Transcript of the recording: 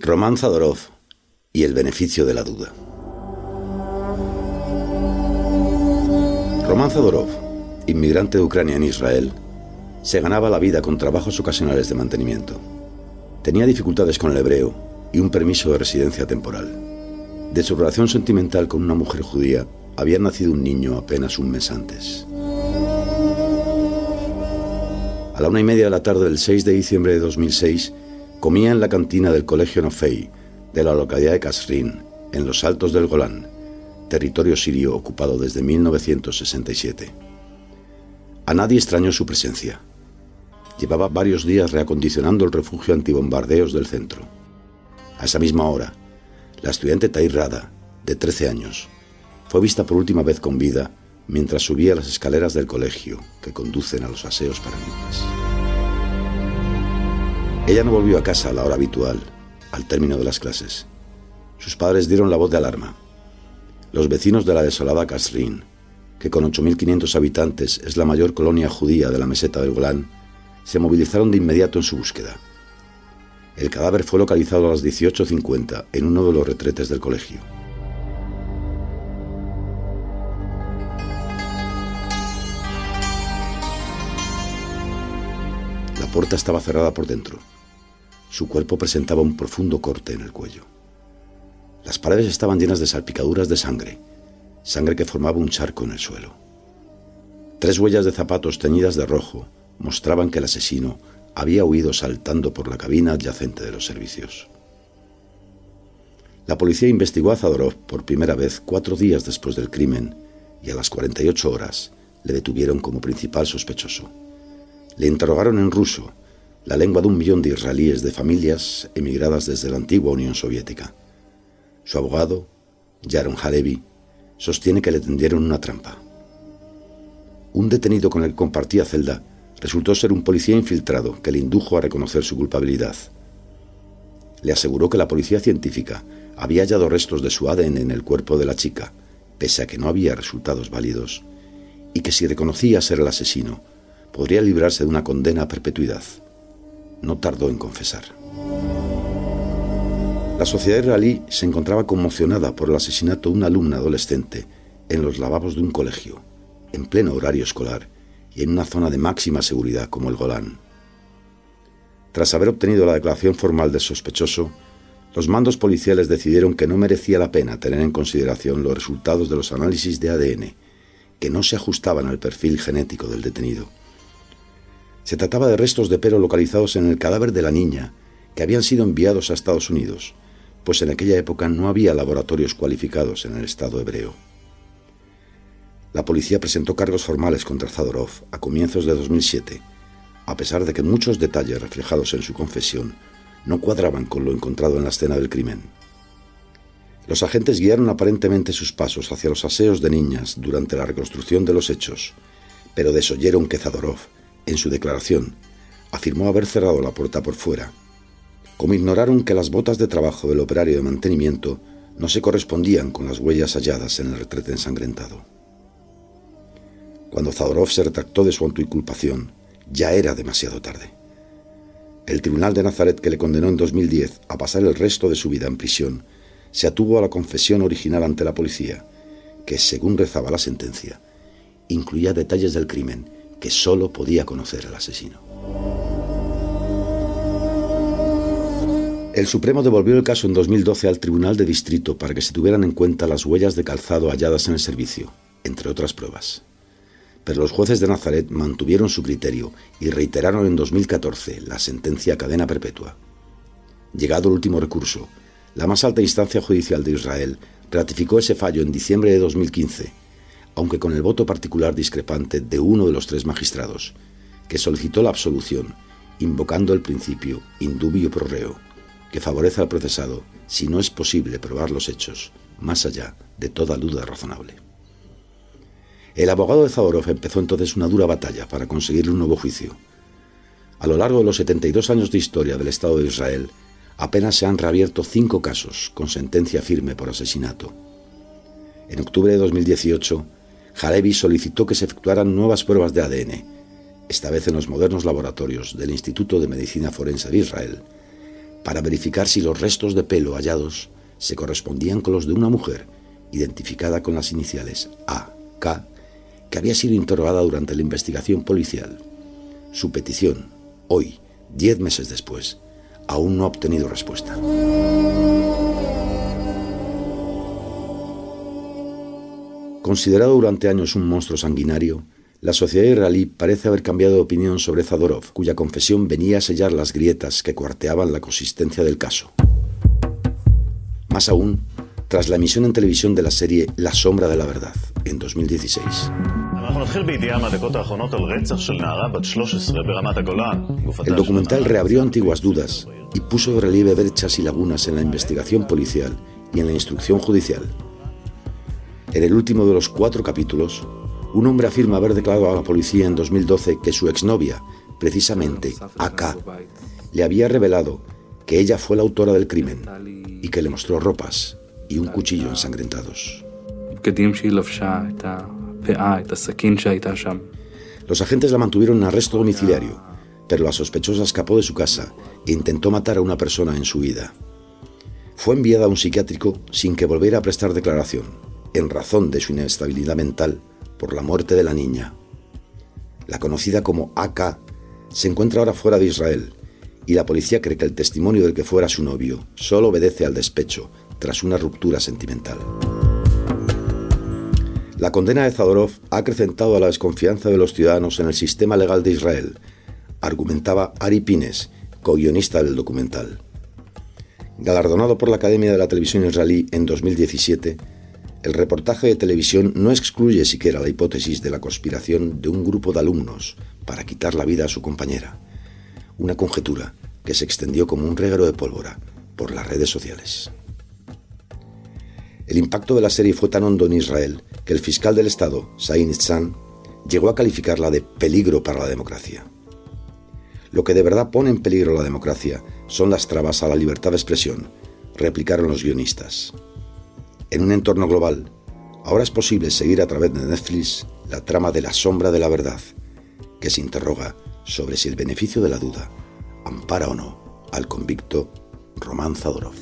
Román Zadorov y el beneficio de la duda. Román Zadorov, inmigrante de Ucrania en Israel, se ganaba la vida con trabajos ocasionales de mantenimiento. Tenía dificultades con el hebreo y un permiso de residencia temporal. De su relación sentimental con una mujer judía había nacido un niño apenas un mes antes. A la una y media de la tarde del 6 de diciembre de 2006, comía en la cantina del Colegio Nofei de la localidad de Kasrin, en los altos del Golán, territorio sirio ocupado desde 1967. A nadie extrañó su presencia. Llevaba varios días reacondicionando el refugio antibombardeos del centro. A esa misma hora, la estudiante Tairrada, de 13 años, fue vista por última vez con vida mientras subía las escaleras del colegio que conducen a los aseos para niñas. Ella no volvió a casa a la hora habitual, al término de las clases. Sus padres dieron la voz de alarma. Los vecinos de la desolada Kasrin, que con 8.500 habitantes es la mayor colonia judía de la meseta del Golán, se movilizaron de inmediato en su búsqueda. El cadáver fue localizado a las 18.50 en uno de los retretes del colegio. La puerta estaba cerrada por dentro. Su cuerpo presentaba un profundo corte en el cuello. Las paredes estaban llenas de salpicaduras de sangre, sangre que formaba un charco en el suelo. Tres huellas de zapatos teñidas de rojo mostraban que el asesino había huido saltando por la cabina adyacente de los servicios. La policía investigó a Zadorov por primera vez cuatro días después del crimen y a las 48 horas le detuvieron como principal sospechoso. Le interrogaron en ruso la lengua de un millón de israelíes de familias emigradas desde la antigua Unión Soviética. Su abogado, Yaron Halevi, sostiene que le tendieron una trampa. Un detenido con el que compartía celda resultó ser un policía infiltrado que le indujo a reconocer su culpabilidad. Le aseguró que la policía científica había hallado restos de su ADN en el cuerpo de la chica, pese a que no había resultados válidos, y que si reconocía ser el asesino, podría librarse de una condena a perpetuidad no tardó en confesar. La sociedad israelí se encontraba conmocionada por el asesinato de una alumna adolescente en los lavabos de un colegio, en pleno horario escolar y en una zona de máxima seguridad como el Golán. Tras haber obtenido la declaración formal del sospechoso, los mandos policiales decidieron que no merecía la pena tener en consideración los resultados de los análisis de ADN, que no se ajustaban al perfil genético del detenido. Se trataba de restos de pelo localizados en el cadáver de la niña, que habían sido enviados a Estados Unidos, pues en aquella época no había laboratorios cualificados en el Estado hebreo. La policía presentó cargos formales contra Zadorov a comienzos de 2007, a pesar de que muchos detalles reflejados en su confesión no cuadraban con lo encontrado en la escena del crimen. Los agentes guiaron aparentemente sus pasos hacia los aseos de niñas durante la reconstrucción de los hechos, pero desoyeron que Zadorov en su declaración, afirmó haber cerrado la puerta por fuera, como ignoraron que las botas de trabajo del operario de mantenimiento no se correspondían con las huellas halladas en el retrete ensangrentado. Cuando Zadorov se retractó de su autoinculpación, ya era demasiado tarde. El tribunal de Nazaret que le condenó en 2010 a pasar el resto de su vida en prisión se atuvo a la confesión original ante la policía, que, según rezaba la sentencia, incluía detalles del crimen que solo podía conocer al asesino. El Supremo devolvió el caso en 2012 al Tribunal de Distrito para que se tuvieran en cuenta las huellas de calzado halladas en el servicio, entre otras pruebas. Pero los jueces de Nazaret mantuvieron su criterio y reiteraron en 2014 la sentencia cadena perpetua. Llegado el último recurso, la más alta instancia judicial de Israel ratificó ese fallo en diciembre de 2015 aunque con el voto particular discrepante de uno de los tres magistrados, que solicitó la absolución, invocando el principio indubio pro reo, que favorece al procesado si no es posible probar los hechos, más allá de toda duda razonable. El abogado de Zaborov empezó entonces una dura batalla para conseguirle un nuevo juicio. A lo largo de los 72 años de historia del Estado de Israel, apenas se han reabierto cinco casos con sentencia firme por asesinato. En octubre de 2018, Halevi solicitó que se efectuaran nuevas pruebas de ADN, esta vez en los modernos laboratorios del Instituto de Medicina Forense de Israel, para verificar si los restos de pelo hallados se correspondían con los de una mujer identificada con las iniciales A.K., que había sido interrogada durante la investigación policial. Su petición, hoy, diez meses después, aún no ha obtenido respuesta. Considerado durante años un monstruo sanguinario, la sociedad israelí parece haber cambiado de opinión sobre Zadorov, cuya confesión venía a sellar las grietas que cuarteaban la consistencia del caso. Más aún, tras la emisión en televisión de la serie La sombra de la verdad, en 2016. El documental reabrió antiguas dudas y puso de relieve brechas y lagunas en la investigación policial y en la instrucción judicial. En el último de los cuatro capítulos, un hombre afirma haber declarado a la policía en 2012 que su exnovia, precisamente Aka, le había revelado que ella fue la autora del crimen y que le mostró ropas y un cuchillo ensangrentados. Los agentes la mantuvieron en arresto domiciliario, pero la sospechosa escapó de su casa e intentó matar a una persona en su vida. Fue enviada a un psiquiátrico sin que volviera a prestar declaración, en razón de su inestabilidad mental por la muerte de la niña. La conocida como AK se encuentra ahora fuera de Israel y la policía cree que el testimonio del que fuera su novio solo obedece al despecho tras una ruptura sentimental. La condena de Zadorov ha acrecentado a la desconfianza de los ciudadanos en el sistema legal de Israel, argumentaba Ari Pines, co-guionista del documental. Galardonado por la Academia de la Televisión Israelí en 2017, el reportaje de televisión no excluye siquiera la hipótesis de la conspiración de un grupo de alumnos para quitar la vida a su compañera, una conjetura que se extendió como un reguero de pólvora por las redes sociales. El impacto de la serie fue tan hondo en Israel que el fiscal del Estado, Sain Itzan, llegó a calificarla de peligro para la democracia. Lo que de verdad pone en peligro la democracia son las trabas a la libertad de expresión, replicaron los guionistas. En un entorno global, ahora es posible seguir a través de Netflix la trama de la sombra de la verdad, que se interroga sobre si el beneficio de la duda ampara o no al convicto Román Zadorov.